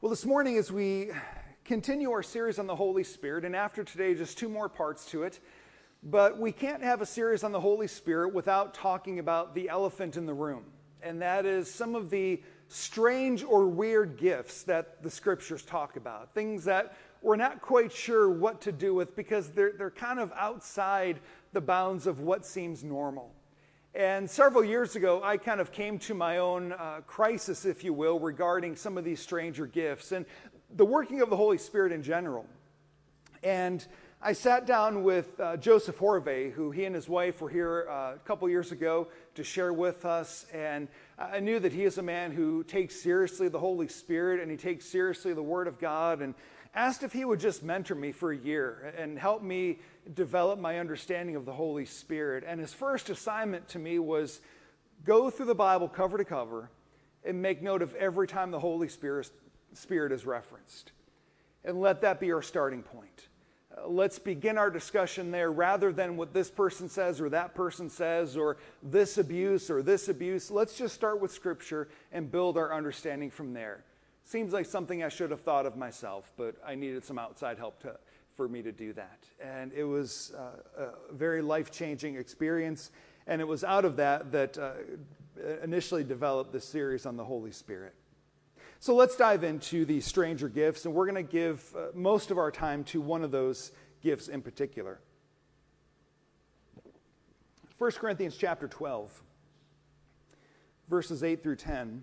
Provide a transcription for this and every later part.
Well, this morning, as we continue our series on the Holy Spirit, and after today, just two more parts to it, but we can't have a series on the Holy Spirit without talking about the elephant in the room, and that is some of the strange or weird gifts that the scriptures talk about, things that we're not quite sure what to do with because they're, they're kind of outside the bounds of what seems normal. And several years ago, I kind of came to my own uh, crisis, if you will, regarding some of these stranger gifts and the working of the Holy Spirit in general. And I sat down with uh, Joseph Horvey, who he and his wife were here uh, a couple years ago to share with us. And I knew that he is a man who takes seriously the Holy Spirit and he takes seriously the Word of God. And asked if he would just mentor me for a year and help me develop my understanding of the Holy Spirit. And his first assignment to me was go through the Bible cover to cover and make note of every time the Holy Spirit, Spirit is referenced. And let that be our starting point. Uh, let's begin our discussion there rather than what this person says or that person says or this abuse or this abuse. Let's just start with Scripture and build our understanding from there. Seems like something I should have thought of myself, but I needed some outside help to, for me to do that. And it was uh, a very life changing experience. And it was out of that that uh, initially developed this series on the Holy Spirit. So let's dive into the stranger gifts, and we're going to give uh, most of our time to one of those gifts in particular. 1 Corinthians chapter 12, verses 8 through 10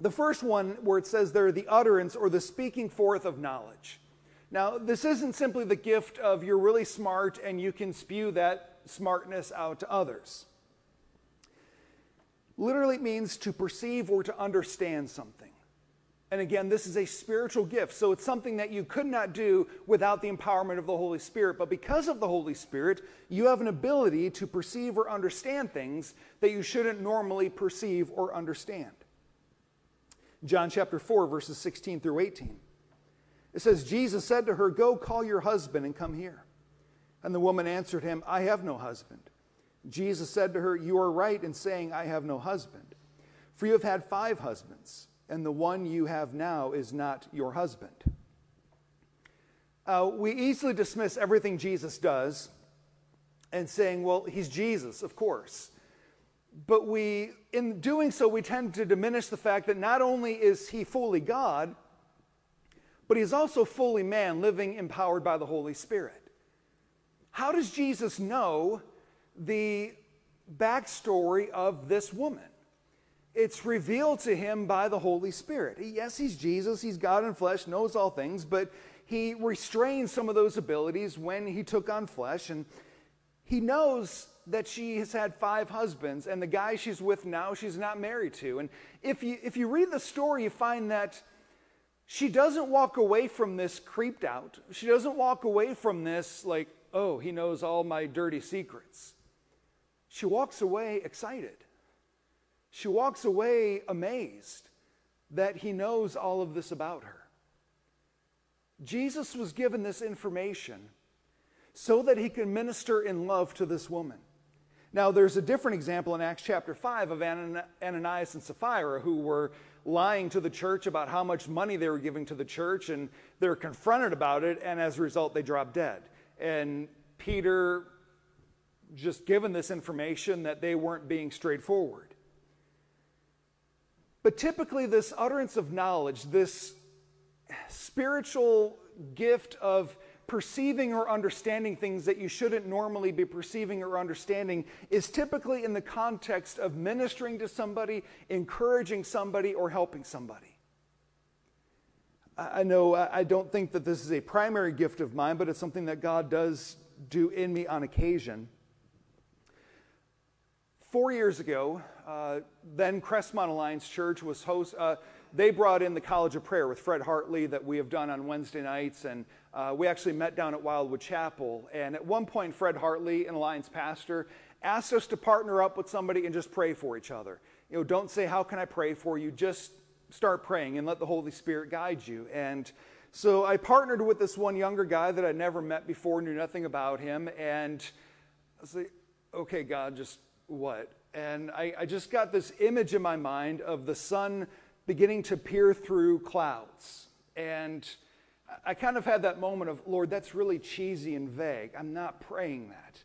The first one, where it says there, the utterance or the speaking forth of knowledge. Now, this isn't simply the gift of you're really smart and you can spew that smartness out to others. Literally, it means to perceive or to understand something. And again, this is a spiritual gift, so it's something that you could not do without the empowerment of the Holy Spirit. But because of the Holy Spirit, you have an ability to perceive or understand things that you shouldn't normally perceive or understand. John chapter 4, verses 16 through 18. It says, Jesus said to her, Go call your husband and come here. And the woman answered him, I have no husband. Jesus said to her, You are right in saying, I have no husband. For you have had five husbands, and the one you have now is not your husband. Uh, we easily dismiss everything Jesus does and saying, Well, he's Jesus, of course. But we, in doing so, we tend to diminish the fact that not only is he fully God, but he's also fully man, living empowered by the Holy Spirit. How does Jesus know the backstory of this woman? It's revealed to him by the Holy Spirit. Yes, he's Jesus, he's God in flesh, knows all things, but he restrains some of those abilities when he took on flesh, and he knows that she has had five husbands, and the guy she's with now, she's not married to. And if you, if you read the story, you find that she doesn't walk away from this creeped out. She doesn't walk away from this like, oh, he knows all my dirty secrets. She walks away excited. She walks away amazed that he knows all of this about her. Jesus was given this information so that he can minister in love to this woman. Now, there's a different example in Acts chapter 5 of Ananias and Sapphira who were lying to the church about how much money they were giving to the church, and they're confronted about it, and as a result, they drop dead. And Peter just given this information that they weren't being straightforward. But typically, this utterance of knowledge, this spiritual gift of perceiving or understanding things that you shouldn't normally be perceiving or understanding is typically in the context of ministering to somebody, encouraging somebody, or helping somebody. I know I don't think that this is a primary gift of mine, but it's something that God does do in me on occasion. Four years ago, uh, then Crestmont Alliance Church was host. Uh, they brought in the College of Prayer with Fred Hartley that we have done on Wednesday nights, and uh, we actually met down at Wildwood Chapel. And at one point, Fred Hartley, an Alliance pastor, asked us to partner up with somebody and just pray for each other. You know, don't say, How can I pray for you? Just start praying and let the Holy Spirit guide you. And so I partnered with this one younger guy that I'd never met before, knew nothing about him, and I was like, Okay, God, just what? And I, I just got this image in my mind of the sun beginning to peer through clouds. And I kind of had that moment of, Lord, that's really cheesy and vague. I'm not praying that.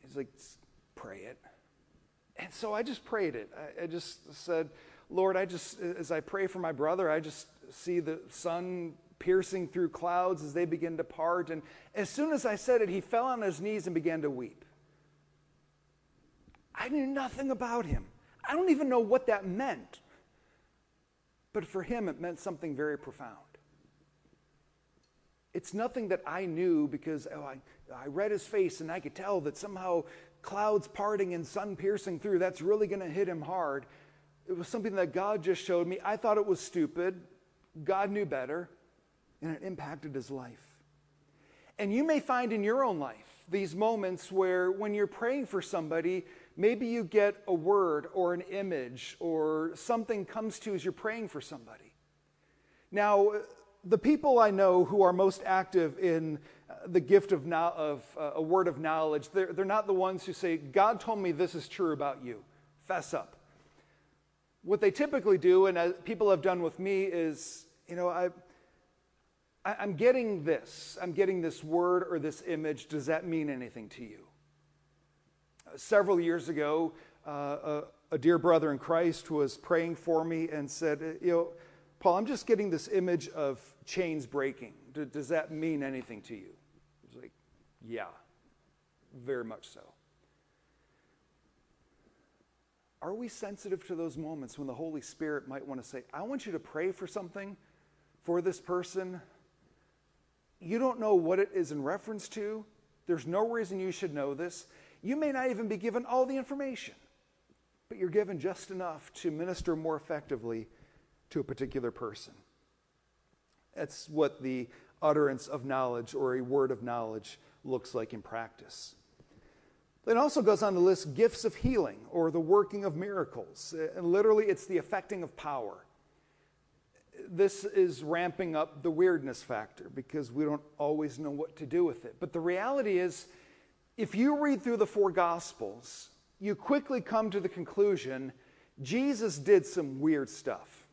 He's like, pray it. And so I just prayed it. I, I just said, Lord, I just, as I pray for my brother, I just see the sun piercing through clouds as they begin to part. And as soon as I said it, he fell on his knees and began to weep. I knew nothing about him. I don't even know what that meant. But for him, it meant something very profound. It's nothing that I knew because oh, I, I read his face and I could tell that somehow clouds parting and sun piercing through, that's really going to hit him hard. It was something that God just showed me. I thought it was stupid. God knew better, and it impacted his life. And you may find in your own life these moments where, when you're praying for somebody, Maybe you get a word or an image or something comes to you as you're praying for somebody. Now, the people I know who are most active in uh, the gift of, no, of uh, a word of knowledge, they're, they're not the ones who say, God told me this is true about you. Fess up. What they typically do, and people have done with me, is, you know, I, I, I'm getting this. I'm getting this word or this image. Does that mean anything to you? several years ago, uh, a, a, dear brother in Christ was praying for me and said, You know, Paul, I'm just getting this image of chains breaking. D- does that mean anything to you? Was like, Yeah, very much so. Are we sensitive to those moments when the Holy Spirit might want to say, I want you to pray for something for this person? You don't know what it is in reference to. There's no reason you should know this. You may not even be given all the information, but you're given just enough to minister more effectively to a particular person. That's what the utterance of knowledge or a word of knowledge looks like in practice. It also goes on to list gifts of healing or the working of miracles. And literally, it's the affecting of power. This is ramping up the weirdness factor because we don't always know what to do with it. But the reality is, if you read through the four Gospels, you quickly come to the conclusion Jesus did some weird stuff.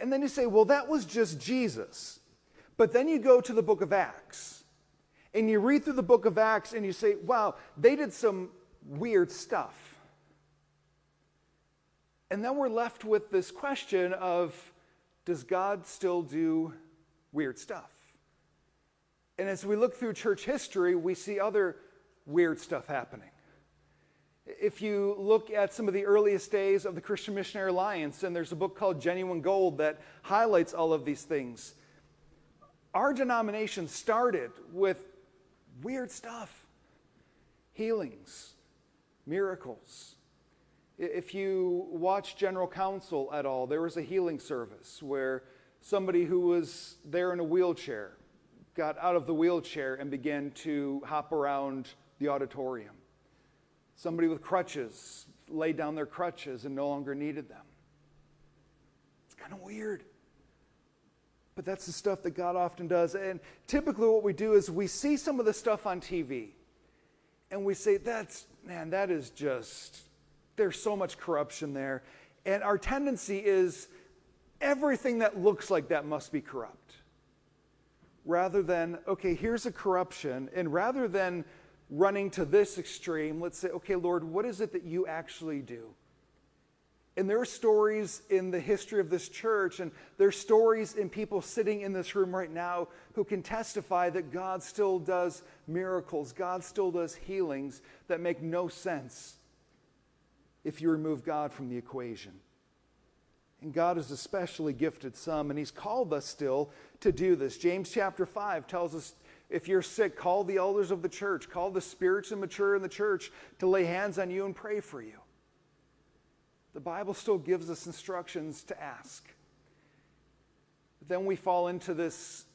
And then you say, well, that was just Jesus. But then you go to the book of Acts and you read through the book of Acts and you say, wow, they did some weird stuff. And then we're left with this question of does God still do weird stuff? And as we look through church history, we see other weird stuff happening. If you look at some of the earliest days of the Christian Missionary Alliance, and there's a book called Genuine Gold that highlights all of these things, our denomination started with weird stuff healings, miracles. If you watch General Council at all, there was a healing service where somebody who was there in a wheelchair got out of the wheelchair and began to hop around the auditorium. Somebody with crutches laid down their crutches and no longer needed them. It's kind of weird. But that's the stuff that God often does. And typically, what we do is we see some of the stuff on TV and we say, that's, man, that is just, there's so much corruption there. And our tendency is everything that looks like that must be corrupt. Rather than, okay, here's a corruption. And rather than running to this extreme, let's say, okay, Lord, what is it that you actually do? And there are stories in the history of this church, and there are stories in people sitting in this room right now who can testify that God still does miracles, God still does healings that make no sense if you remove God from the equation. And God has especially gifted some, and He's called us still to do this. James chapter 5 tells us if you're sick, call the elders of the church, call the spiritually mature in the church to lay hands on you and pray for you the Bible still gives us instructions to ask. then we fall into this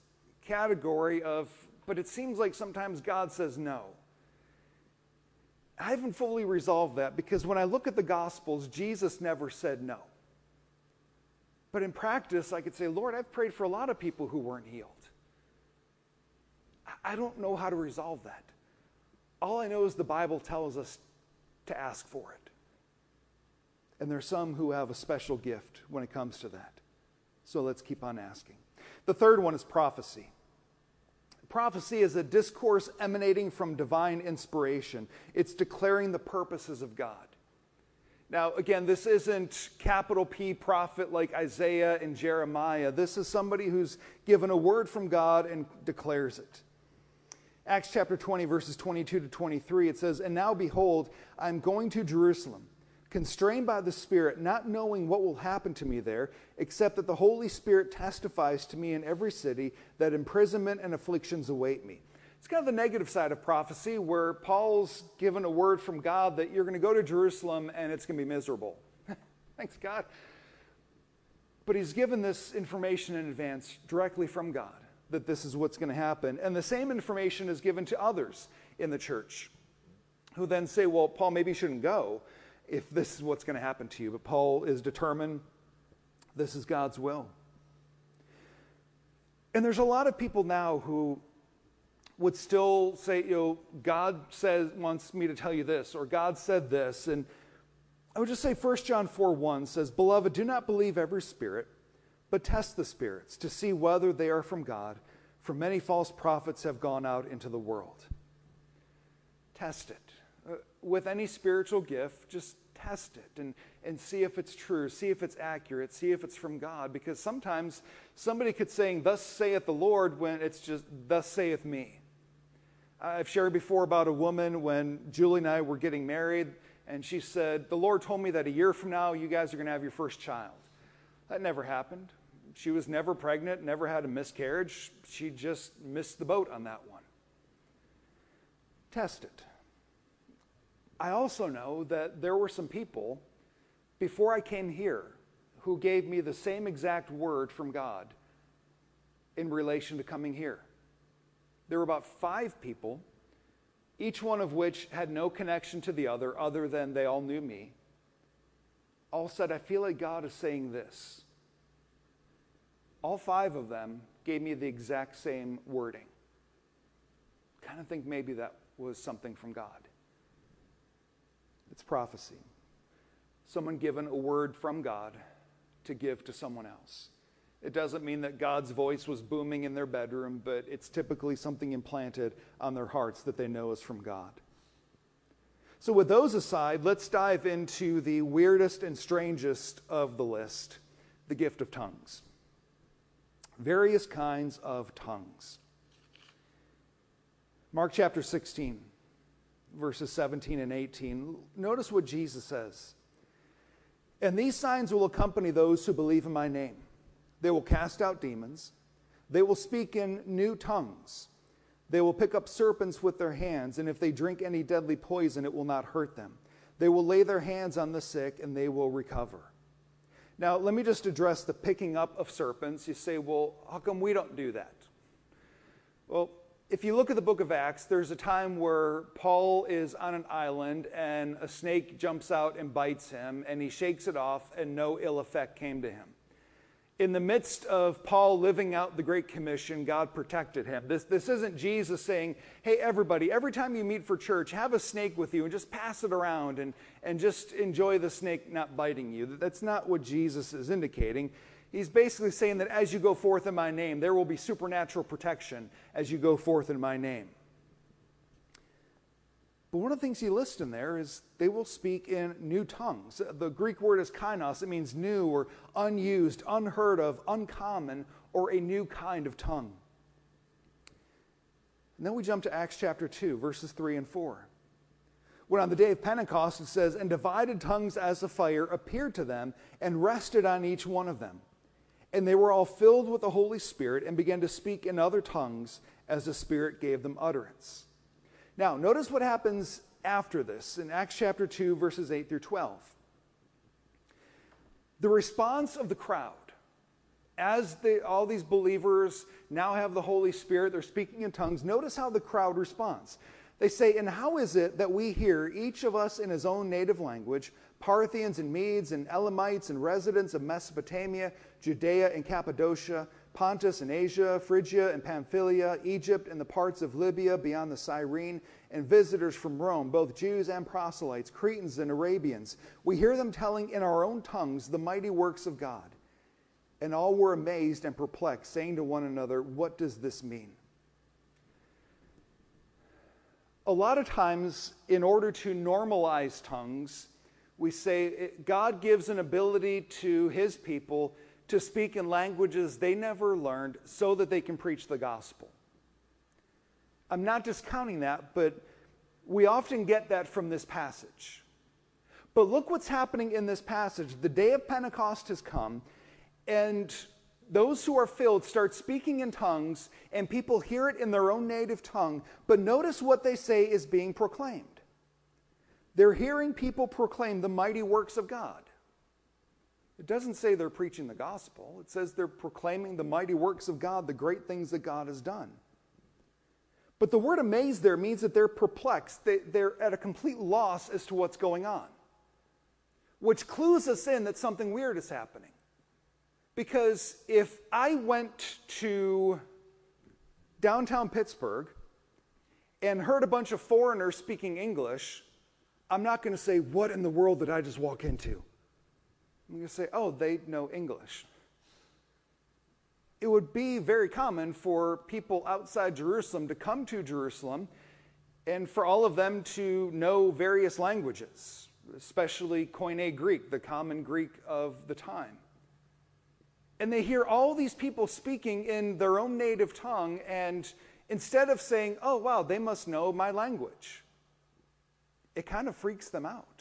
category of, but it seems like sometimes God says no. I haven't fully resolved that because when I look at the Gospels, Jesus never said no. But in practice, I could say, Lord, I've prayed for a lot of people who weren't healed. I don't know how to resolve that. All I know is the Bible tells us to ask for it. And there are some who have a special gift when it comes to that. So let's keep on asking. The third one is prophecy. Prophecy is a discourse emanating from divine inspiration, it's declaring the purposes of God. Now, again, this isn't capital P prophet like Isaiah and Jeremiah. This is somebody who's given a word from God and declares it. Acts chapter 20, verses 22 to 23, it says, And now behold, I'm going to Jerusalem constrained by the Spirit, not knowing what will happen to me there, except that the Holy Spirit testifies to me in every city that imprisonment and afflictions await me. It's kind of the negative side of prophecy where Paul's given a word from God that you're going to go to Jerusalem and it's going to be miserable. Thanks, God. But he's given this information in advance directly from God that this is what's going to happen. And the same information is given to others in the church who then say, well, Paul, maybe you shouldn't go if this is what's going to happen to you. But Paul is determined this is God's will. And there's a lot of people now who would still say, you know, God says wants me to tell you this, or God said this. And I would just say 1 John 4 1 says, Beloved, do not believe every spirit, but test the spirits to see whether they are from God, for many false prophets have gone out into the world. Test it uh, with any spiritual gift, just test it and, and see if it's true, see if it's accurate, see if it's from God. Because sometimes somebody could say, Thus saith the Lord, when it's just, Thus saith me. I've shared before about a woman when Julie and I were getting married, and she said, The Lord told me that a year from now, you guys are going to have your first child. That never happened. She was never pregnant, never had a miscarriage. She just missed the boat on that one. Test it. I also know that there were some people before I came here who gave me the same exact word from God in relation to coming here. There were about five people, each one of which had no connection to the other, other than they all knew me. All said, I feel like God is saying this. All five of them gave me the exact same wording. Kind of think maybe that was something from God. It's prophecy. Someone given a word from God to give to someone else. It doesn't mean that God's voice was booming in their bedroom, but it's typically something implanted on their hearts that they know is from God. So, with those aside, let's dive into the weirdest and strangest of the list the gift of tongues. Various kinds of tongues. Mark chapter 16 verses 17 and 18, notice what Jesus says. And these signs will accompany those who believe in my name. They will cast out demons. They will speak in new tongues. They will pick up serpents with their hands, and if they drink any deadly poison, it will not hurt them. They will lay their hands on the sick, and they will recover. Now, let me just address the picking up of serpents. You say, well, how come we don't do that? Well, if you look at the book of Acts, there's a time where Paul is on an island and a snake jumps out and bites him, and he shakes it off, and no ill effect came to him. In the midst of Paul living out the Great Commission, God protected him. This, this isn't Jesus saying, hey, everybody, every time you meet for church, have a snake with you and just pass it around and, and just enjoy the snake not biting you. That's not what Jesus is indicating. He's basically saying that as you go forth in my name, there will be supernatural protection as you go forth in my name. But one of the things he lists in there is they will speak in new tongues. The Greek word is kainos. It means new or unused, unheard of, uncommon, or a new kind of tongue. And then we jump to Acts chapter 2, verses 3 and 4. When on the day of Pentecost it says, And divided tongues as a fire appeared to them and rested on each one of them. And they were all filled with the Holy Spirit and began to speak in other tongues as the Spirit gave them utterance. Now, notice what happens after this in Acts chapter 2, verses 8 through 12. The response of the crowd, as they, all these believers now have the Holy Spirit, they're speaking in tongues, notice how the crowd responds. They say, And how is it that we hear, each of us in his own native language, Parthians and Medes and Elamites and residents of Mesopotamia, Judea and Cappadocia, Pontus and Asia, Phrygia and Pamphylia, Egypt and the parts of Libya beyond the Cyrene, and visitors from Rome, both Jews and proselytes, Cretans and Arabians. We hear them telling in our own tongues the mighty works of God. And all were amazed and perplexed, saying to one another, What does this mean? A lot of times, in order to normalize tongues, we say God gives an ability to his people to speak in languages they never learned so that they can preach the gospel. I'm not discounting that, but we often get that from this passage. But look what's happening in this passage. The day of Pentecost has come, and those who are filled start speaking in tongues, and people hear it in their own native tongue. But notice what they say is being proclaimed. They're hearing people proclaim the mighty works of God. It doesn't say they're preaching the gospel, it says they're proclaiming the mighty works of God, the great things that God has done. But the word amazed there means that they're perplexed, they, they're at a complete loss as to what's going on, which clues us in that something weird is happening. Because if I went to downtown Pittsburgh and heard a bunch of foreigners speaking English, I'm not going to say, What in the world did I just walk into? I'm going to say, oh, they know English. It would be very common for people outside Jerusalem to come to Jerusalem and for all of them to know various languages, especially Koine Greek, the common Greek of the time. And they hear all these people speaking in their own native tongue, and instead of saying, oh, wow, they must know my language, it kind of freaks them out.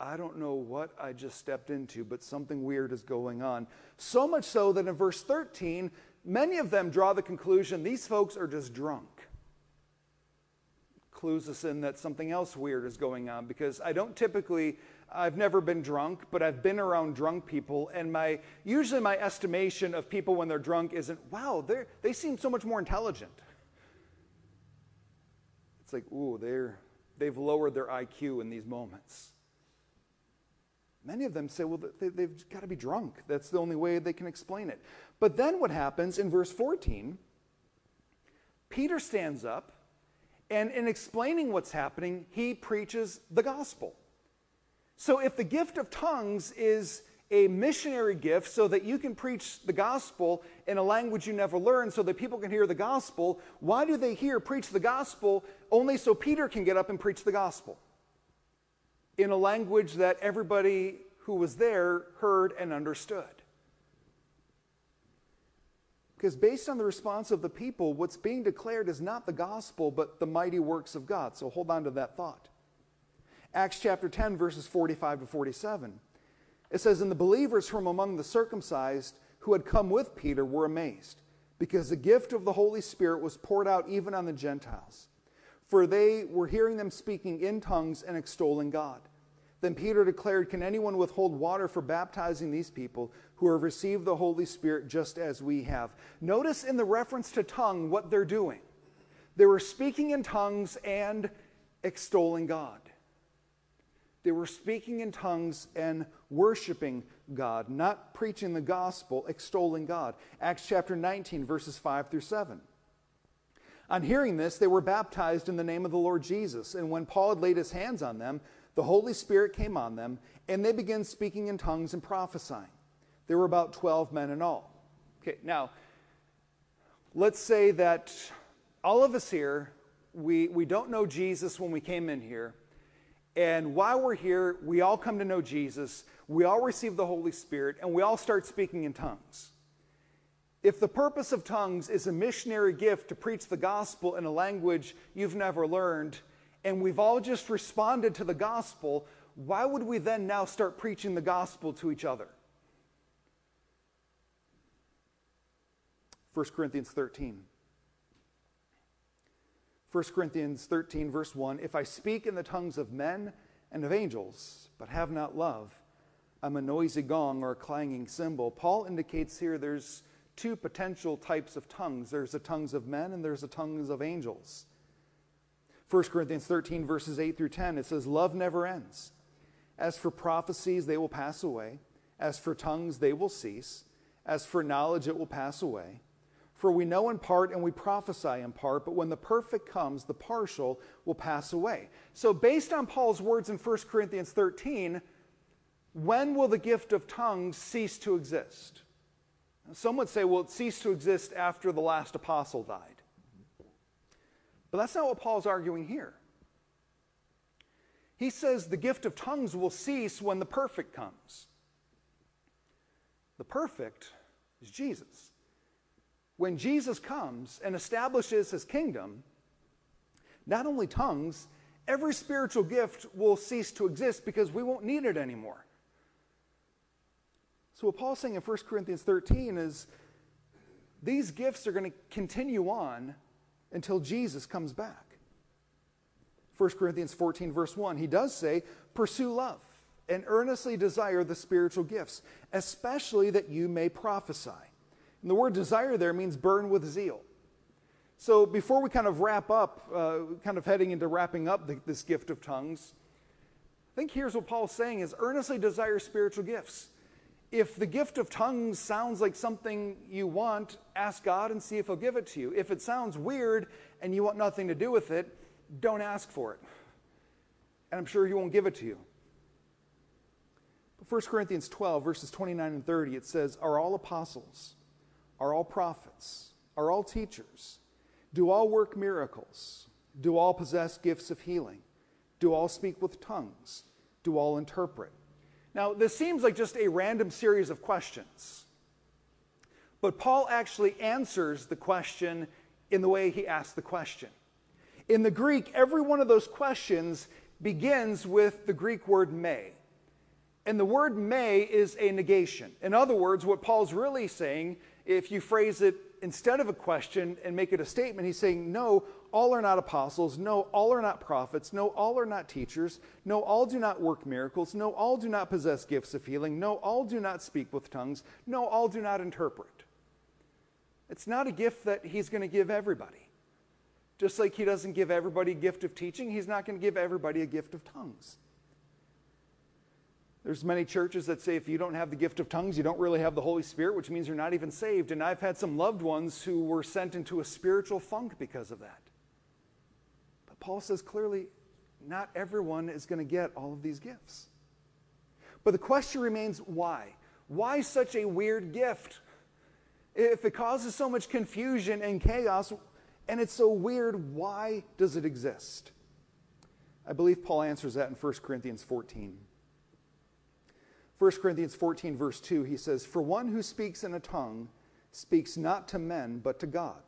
I don't know what I just stepped into, but something weird is going on. So much so that in verse 13, many of them draw the conclusion these folks are just drunk. Clues us in that something else weird is going on because I don't typically, I've never been drunk, but I've been around drunk people, and my usually my estimation of people when they're drunk isn't, wow, they seem so much more intelligent. It's like, ooh, they're, they've lowered their IQ in these moments. Many of them say, well, they, have got to be drunk. That's the only way they can explain it. But then what happens in verse 14? Peter stands up, and in explaining what's happening, he preaches the gospel. So if the gift of tongues is a missionary gift so that you can preach the gospel in a language you never learned so that people can hear the gospel, why do they hear preach the gospel only so Peter can get up and preach the gospel? In a language that everybody who was there heard and understood. Because based on the response of the people, what's being declared is not the gospel, but the mighty works of God. So hold on to that thought. Acts chapter 10, verses 45 to 47. It says, And the believers from among the circumcised who had come with Peter were amazed, because the gift of the Holy Spirit was poured out even on the Gentiles. For they were hearing them speaking in tongues and extolling God. Then Peter declared, Can anyone withhold water for baptizing these people who have received the Holy Spirit just as we have? Notice in the reference to tongue what they're doing. They were speaking in tongues and extolling God. They were speaking in tongues and worshiping God, not preaching the gospel, extolling God. Acts chapter 19, verses 5 through 7. On hearing this, they were baptized in the name of the Lord Jesus. And when Paul had laid his hands on them, the Holy Spirit came on them, and they began speaking in tongues and prophesying. There were about 12 men in all. Okay, now, let's say that all of us here, we, we don't know Jesus when we came in here. And while we're here, we all come to know Jesus, we all receive the Holy Spirit, and we all start speaking in tongues. If the purpose of tongues is a missionary gift to preach the gospel in a language you've never learned, and we've all just responded to the gospel, why would we then now start preaching the gospel to each other? 1 Corinthians 13. 1 Corinthians 13, verse 1 If I speak in the tongues of men and of angels, but have not love, I'm a noisy gong or a clanging cymbal. Paul indicates here there's two potential types of tongues there's the tongues of men and there's the tongues of angels. 1 Corinthians 13, verses 8 through 10, it says, Love never ends. As for prophecies, they will pass away. As for tongues, they will cease. As for knowledge, it will pass away. For we know in part and we prophesy in part, but when the perfect comes, the partial will pass away. So, based on Paul's words in 1 Corinthians 13, when will the gift of tongues cease to exist? Some would say, well, it ceased to exist after the last apostle died. But that's not what Paul's arguing here. He says the gift of tongues will cease when the perfect comes. The perfect is Jesus when Jesus comes and establishes his kingdom, not only tongues, every spiritual gift will cease to exist because we won't need it anymore. So, what Paul's saying in 1 Corinthians 13 is these gifts are going to continue on until Jesus comes back. 1 Corinthians 14, verse 1, he does say, Pursue love and earnestly desire the spiritual gifts, especially that you may prophesy. And the word desire there means burn with zeal. So before we kind of wrap up, uh, kind of heading into wrapping up the, this gift of tongues, I think here's what Paul's saying is earnestly desire spiritual gifts. If the gift of tongues sounds like something you want, ask God and see if he'll give it to you. If it sounds weird and you want nothing to do with it, don't ask for it. And I'm sure he won't give it to you. 1 Corinthians 12, verses 29 and 30, it says, Are all apostles? Are all prophets? Are all teachers? Do all work miracles? Do all possess gifts of healing? Do all speak with tongues? Do all interpret? Now, this seems like just a random series of questions. But Paul actually answers the question in the way he asked the question. In the Greek, every one of those questions begins with the Greek word may. And the word may is a negation. In other words, what Paul's really saying if you phrase it instead of a question and make it a statement, he's saying, No, all are not apostles. No, all are not prophets. No, all are not teachers. No, all do not work miracles. No, all do not possess gifts of healing. No, all do not speak with tongues. No, all do not interpret. It's not a gift that he's going to give everybody. Just like he doesn't give everybody a gift of teaching, he's not going to give everybody a gift of tongues. There's many churches that say if you don't have the gift of tongues, you don't really have the Holy Spirit, which means you're not even saved. And I've had some loved ones who were sent into a spiritual funk because of that. But Paul says clearly, not everyone is going to get all of these gifts. But the question remains why? Why such a weird gift? If it causes so much confusion and chaos and it's so weird, why does it exist? I believe Paul answers that in 1 Corinthians 14. 1 Corinthians 14, verse 2, he says, For one who speaks in a tongue speaks not to men, but to God.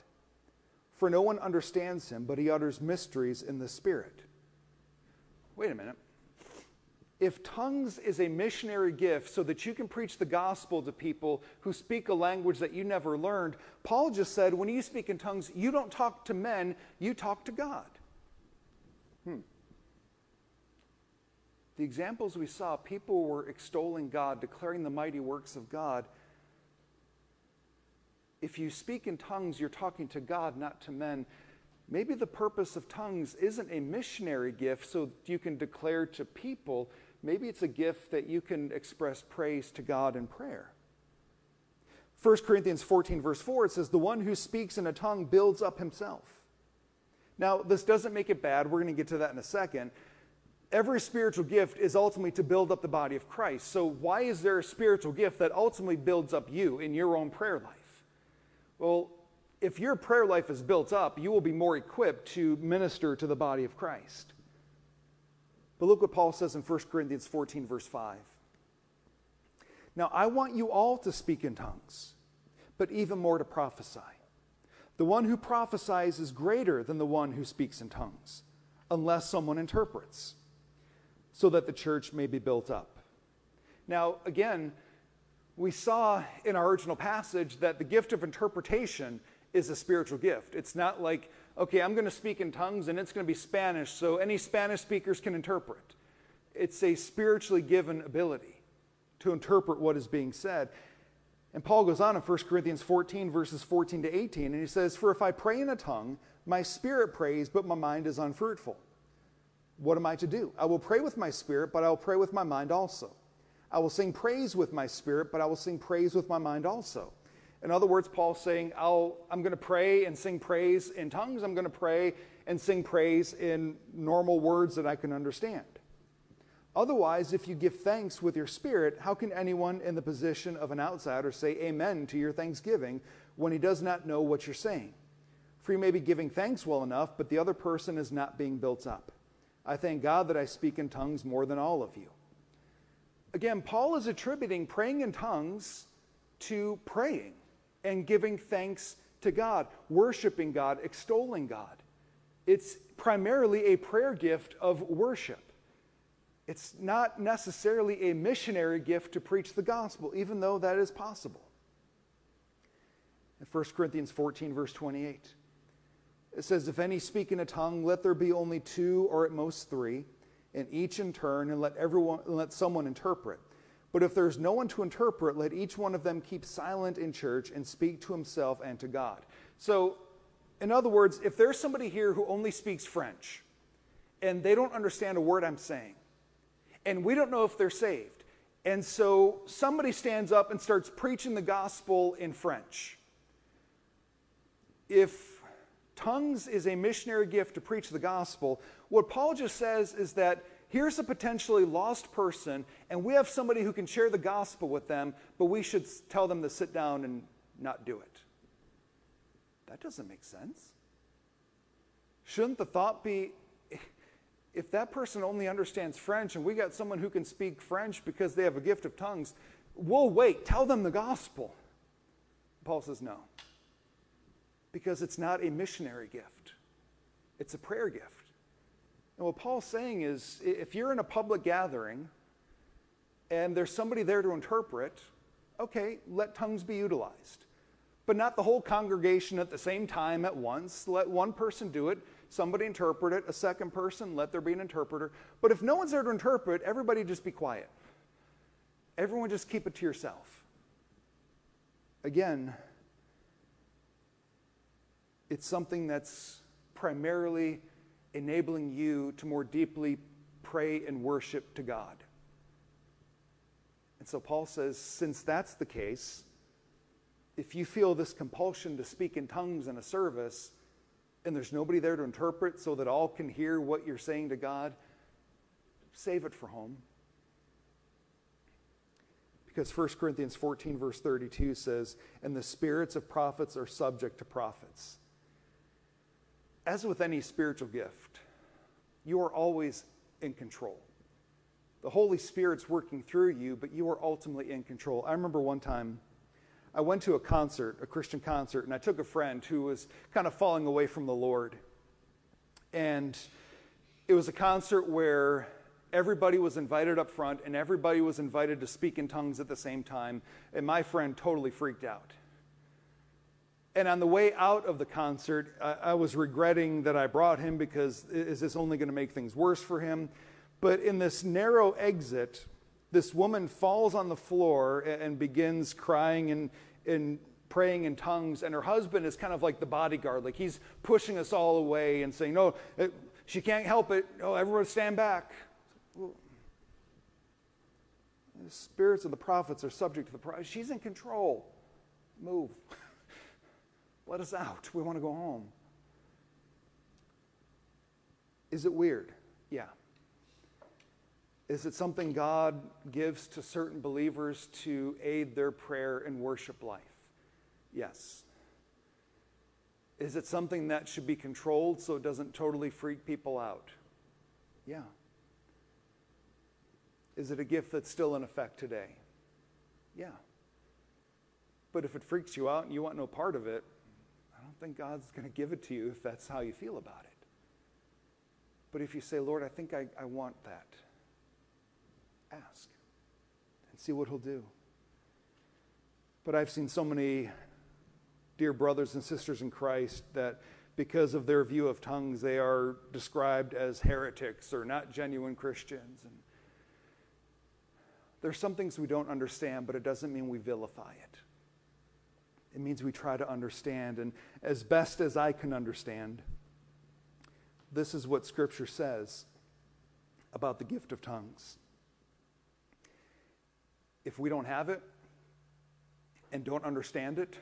For no one understands him, but he utters mysteries in the Spirit. Wait a minute. If tongues is a missionary gift so that you can preach the gospel to people who speak a language that you never learned, Paul just said, when you speak in tongues, you don't talk to men, you talk to God. Hmm. The examples we saw, people were extolling God, declaring the mighty works of God. If you speak in tongues, you're talking to God, not to men. Maybe the purpose of tongues isn't a missionary gift so you can declare to people, maybe it's a gift that you can express praise to God in prayer. 1 Corinthians 14, verse 4, it says, The one who speaks in a tongue builds up himself. Now, this doesn't make it bad. We're going to get to that in a second. Every spiritual gift is ultimately to build up the body of Christ. So, why is there a spiritual gift that ultimately builds up you in your own prayer life? Well, if your prayer life is built up, you will be more equipped to minister to the body of Christ. But look what Paul says in 1 Corinthians 14, verse 5. Now, I want you all to speak in tongues, but even more to prophesy. The one who prophesies is greater than the one who speaks in tongues, unless someone interprets, so that the church may be built up. Now, again, we saw in our original passage that the gift of interpretation is a spiritual gift. It's not like, okay, I'm going to speak in tongues and it's going to be Spanish, so any Spanish speakers can interpret. It's a spiritually given ability to interpret what is being said. And Paul goes on in 1 Corinthians 14, verses 14 to 18, and he says, For if I pray in a tongue, my spirit prays, but my mind is unfruitful. What am I to do? I will pray with my spirit, but I will pray with my mind also. I will sing praise with my spirit, but I will sing praise with my mind also. In other words, Paul's saying, i am going to pray and sing praise in tongues. I'm going to pray and sing praise in normal words that I can understand. Otherwise, if you give thanks with your spirit, how can anyone in the position of an outsider say amen to your thanksgiving when he does not know what you're saying? For you may be giving thanks well enough, but the other person is not being built up. I thank God that I speak in tongues more than all of you. Again, Paul is attributing praying in tongues to praying and giving thanks to God, worshiping God, extolling God. It's primarily a prayer gift of worship. It's not necessarily a missionary gift to preach the gospel, even though that is possible. In 1 Corinthians 14, verse 28, it says, If any speak in a tongue, let there be only two or at most three, and each in turn, and let everyone let someone interpret. But if there's no one to interpret, let each one of them keep silent in church and speak to himself and to God. So, in other words, if there's somebody here who only speaks French and they don't understand a word I'm saying, and we don't know if they're saved. And so somebody stands up and starts preaching the gospel in French. If tongues is a missionary gift to preach the gospel, what Paul just says is that here's a potentially lost person, and we have somebody who can share the gospel with them, but we should tell them to sit down and not do it. That doesn't make sense. Shouldn't the thought be if that person only understands French and we got someone who can speak French because they have a gift of tongues, we'll wait. Tell them the gospel. Paul says no. Because it's not a missionary gift, it's a prayer gift. And what Paul's saying is if you're in a public gathering and there's somebody there to interpret, okay, let tongues be utilized. But not the whole congregation at the same time at once. Let one person do it somebody interpret it, a second person, let there be an interpreter. But if no one's there to interpret, everybody just be quiet. Everyone just keep it to yourself. Again, it's something that's primarily enabling you to more deeply pray and worship to God. And so Paul says, since that's the case, if you feel this compulsion to speak in tongues in a service, and there's nobody there to interpret so that all can hear what you're saying to God, save it for home. Because 1 Corinthians 14, verse 32 says, And the spirits of prophets are subject to prophets. As with any spiritual gift, you are always in control. The Holy Spirit's working through you, but you are ultimately in control. I remember one time I went to a concert, a Christian concert, and I took a friend who was kind of falling away from the Lord. And it was a concert where everybody was invited up front and everybody was invited to speak in tongues at the same time. And my friend totally freaked out. And on the way out of the concert, I, I was regretting that I brought him because is this only going to make things worse for him? But in this narrow exit, this woman falls on the floor and begins crying and, and praying in tongues, and her husband is kind of like the bodyguard, like he's pushing us all away and saying, No, it, she can't help it. Oh, everyone stand back. The spirits of the prophets are subject to the prophets. She's in control. Move. Let us out. We want to go home. Is it weird? Yeah. Is it something God gives to certain believers to aid their prayer and worship life? Yes. Is it something that should be controlled so it doesn't totally freak people out? Yeah. Is it a gift that's still in effect today? Yeah. But if it freaks you out and you want no part of it, Think God's going to give it to you if that's how you feel about it. But if you say, Lord, I think I, I want that, ask and see what He'll do. But I've seen so many dear brothers and sisters in Christ that because of their view of tongues, they are described as heretics or not genuine Christians. And there's some things we don't understand, but it doesn't mean we vilify it. It means we try to understand. And as best as I can understand, this is what Scripture says about the gift of tongues. If we don't have it and don't understand it,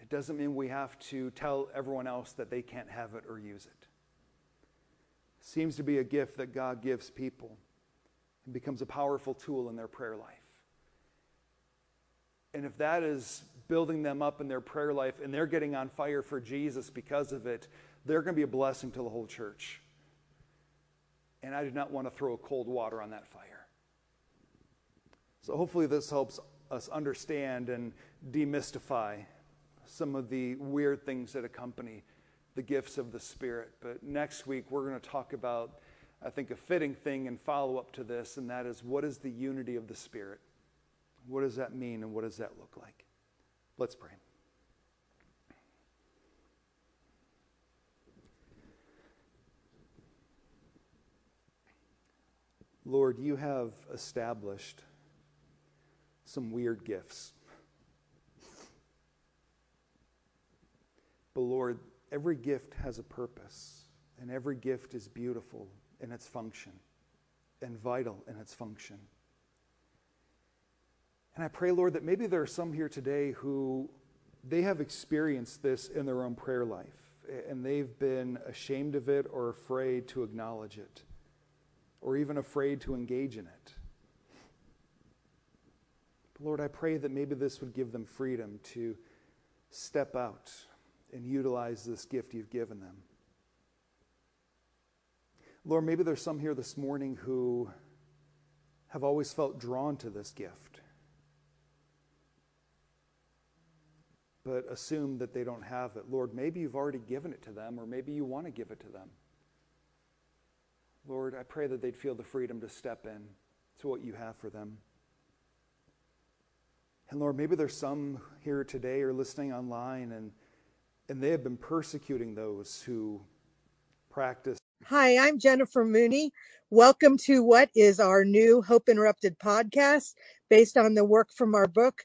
it doesn't mean we have to tell everyone else that they can't have it or use it. it seems to be a gift that God gives people and becomes a powerful tool in their prayer life. And if that is building them up in their prayer life and they're getting on fire for Jesus because of it, they're going to be a blessing to the whole church. And I do not want to throw cold water on that fire. So hopefully, this helps us understand and demystify some of the weird things that accompany the gifts of the Spirit. But next week, we're going to talk about, I think, a fitting thing and follow up to this, and that is what is the unity of the Spirit? What does that mean, and what does that look like? Let's pray. Lord, you have established some weird gifts. But Lord, every gift has a purpose, and every gift is beautiful in its function and vital in its function. And I pray, Lord, that maybe there are some here today who they have experienced this in their own prayer life, and they've been ashamed of it or afraid to acknowledge it or even afraid to engage in it. But Lord, I pray that maybe this would give them freedom to step out and utilize this gift you've given them. Lord, maybe there's some here this morning who have always felt drawn to this gift, but assume that they don't have it. Lord, maybe you've already given it to them, or maybe you want to give it to them. Lord, I pray that they'd feel the freedom to step in to what you have for them. And Lord, maybe there's some here today or listening online and and they have been persecuting those who practice. Hi, I'm Jennifer Mooney. Welcome to what is our new Hope Interrupted podcast based on the work from our book,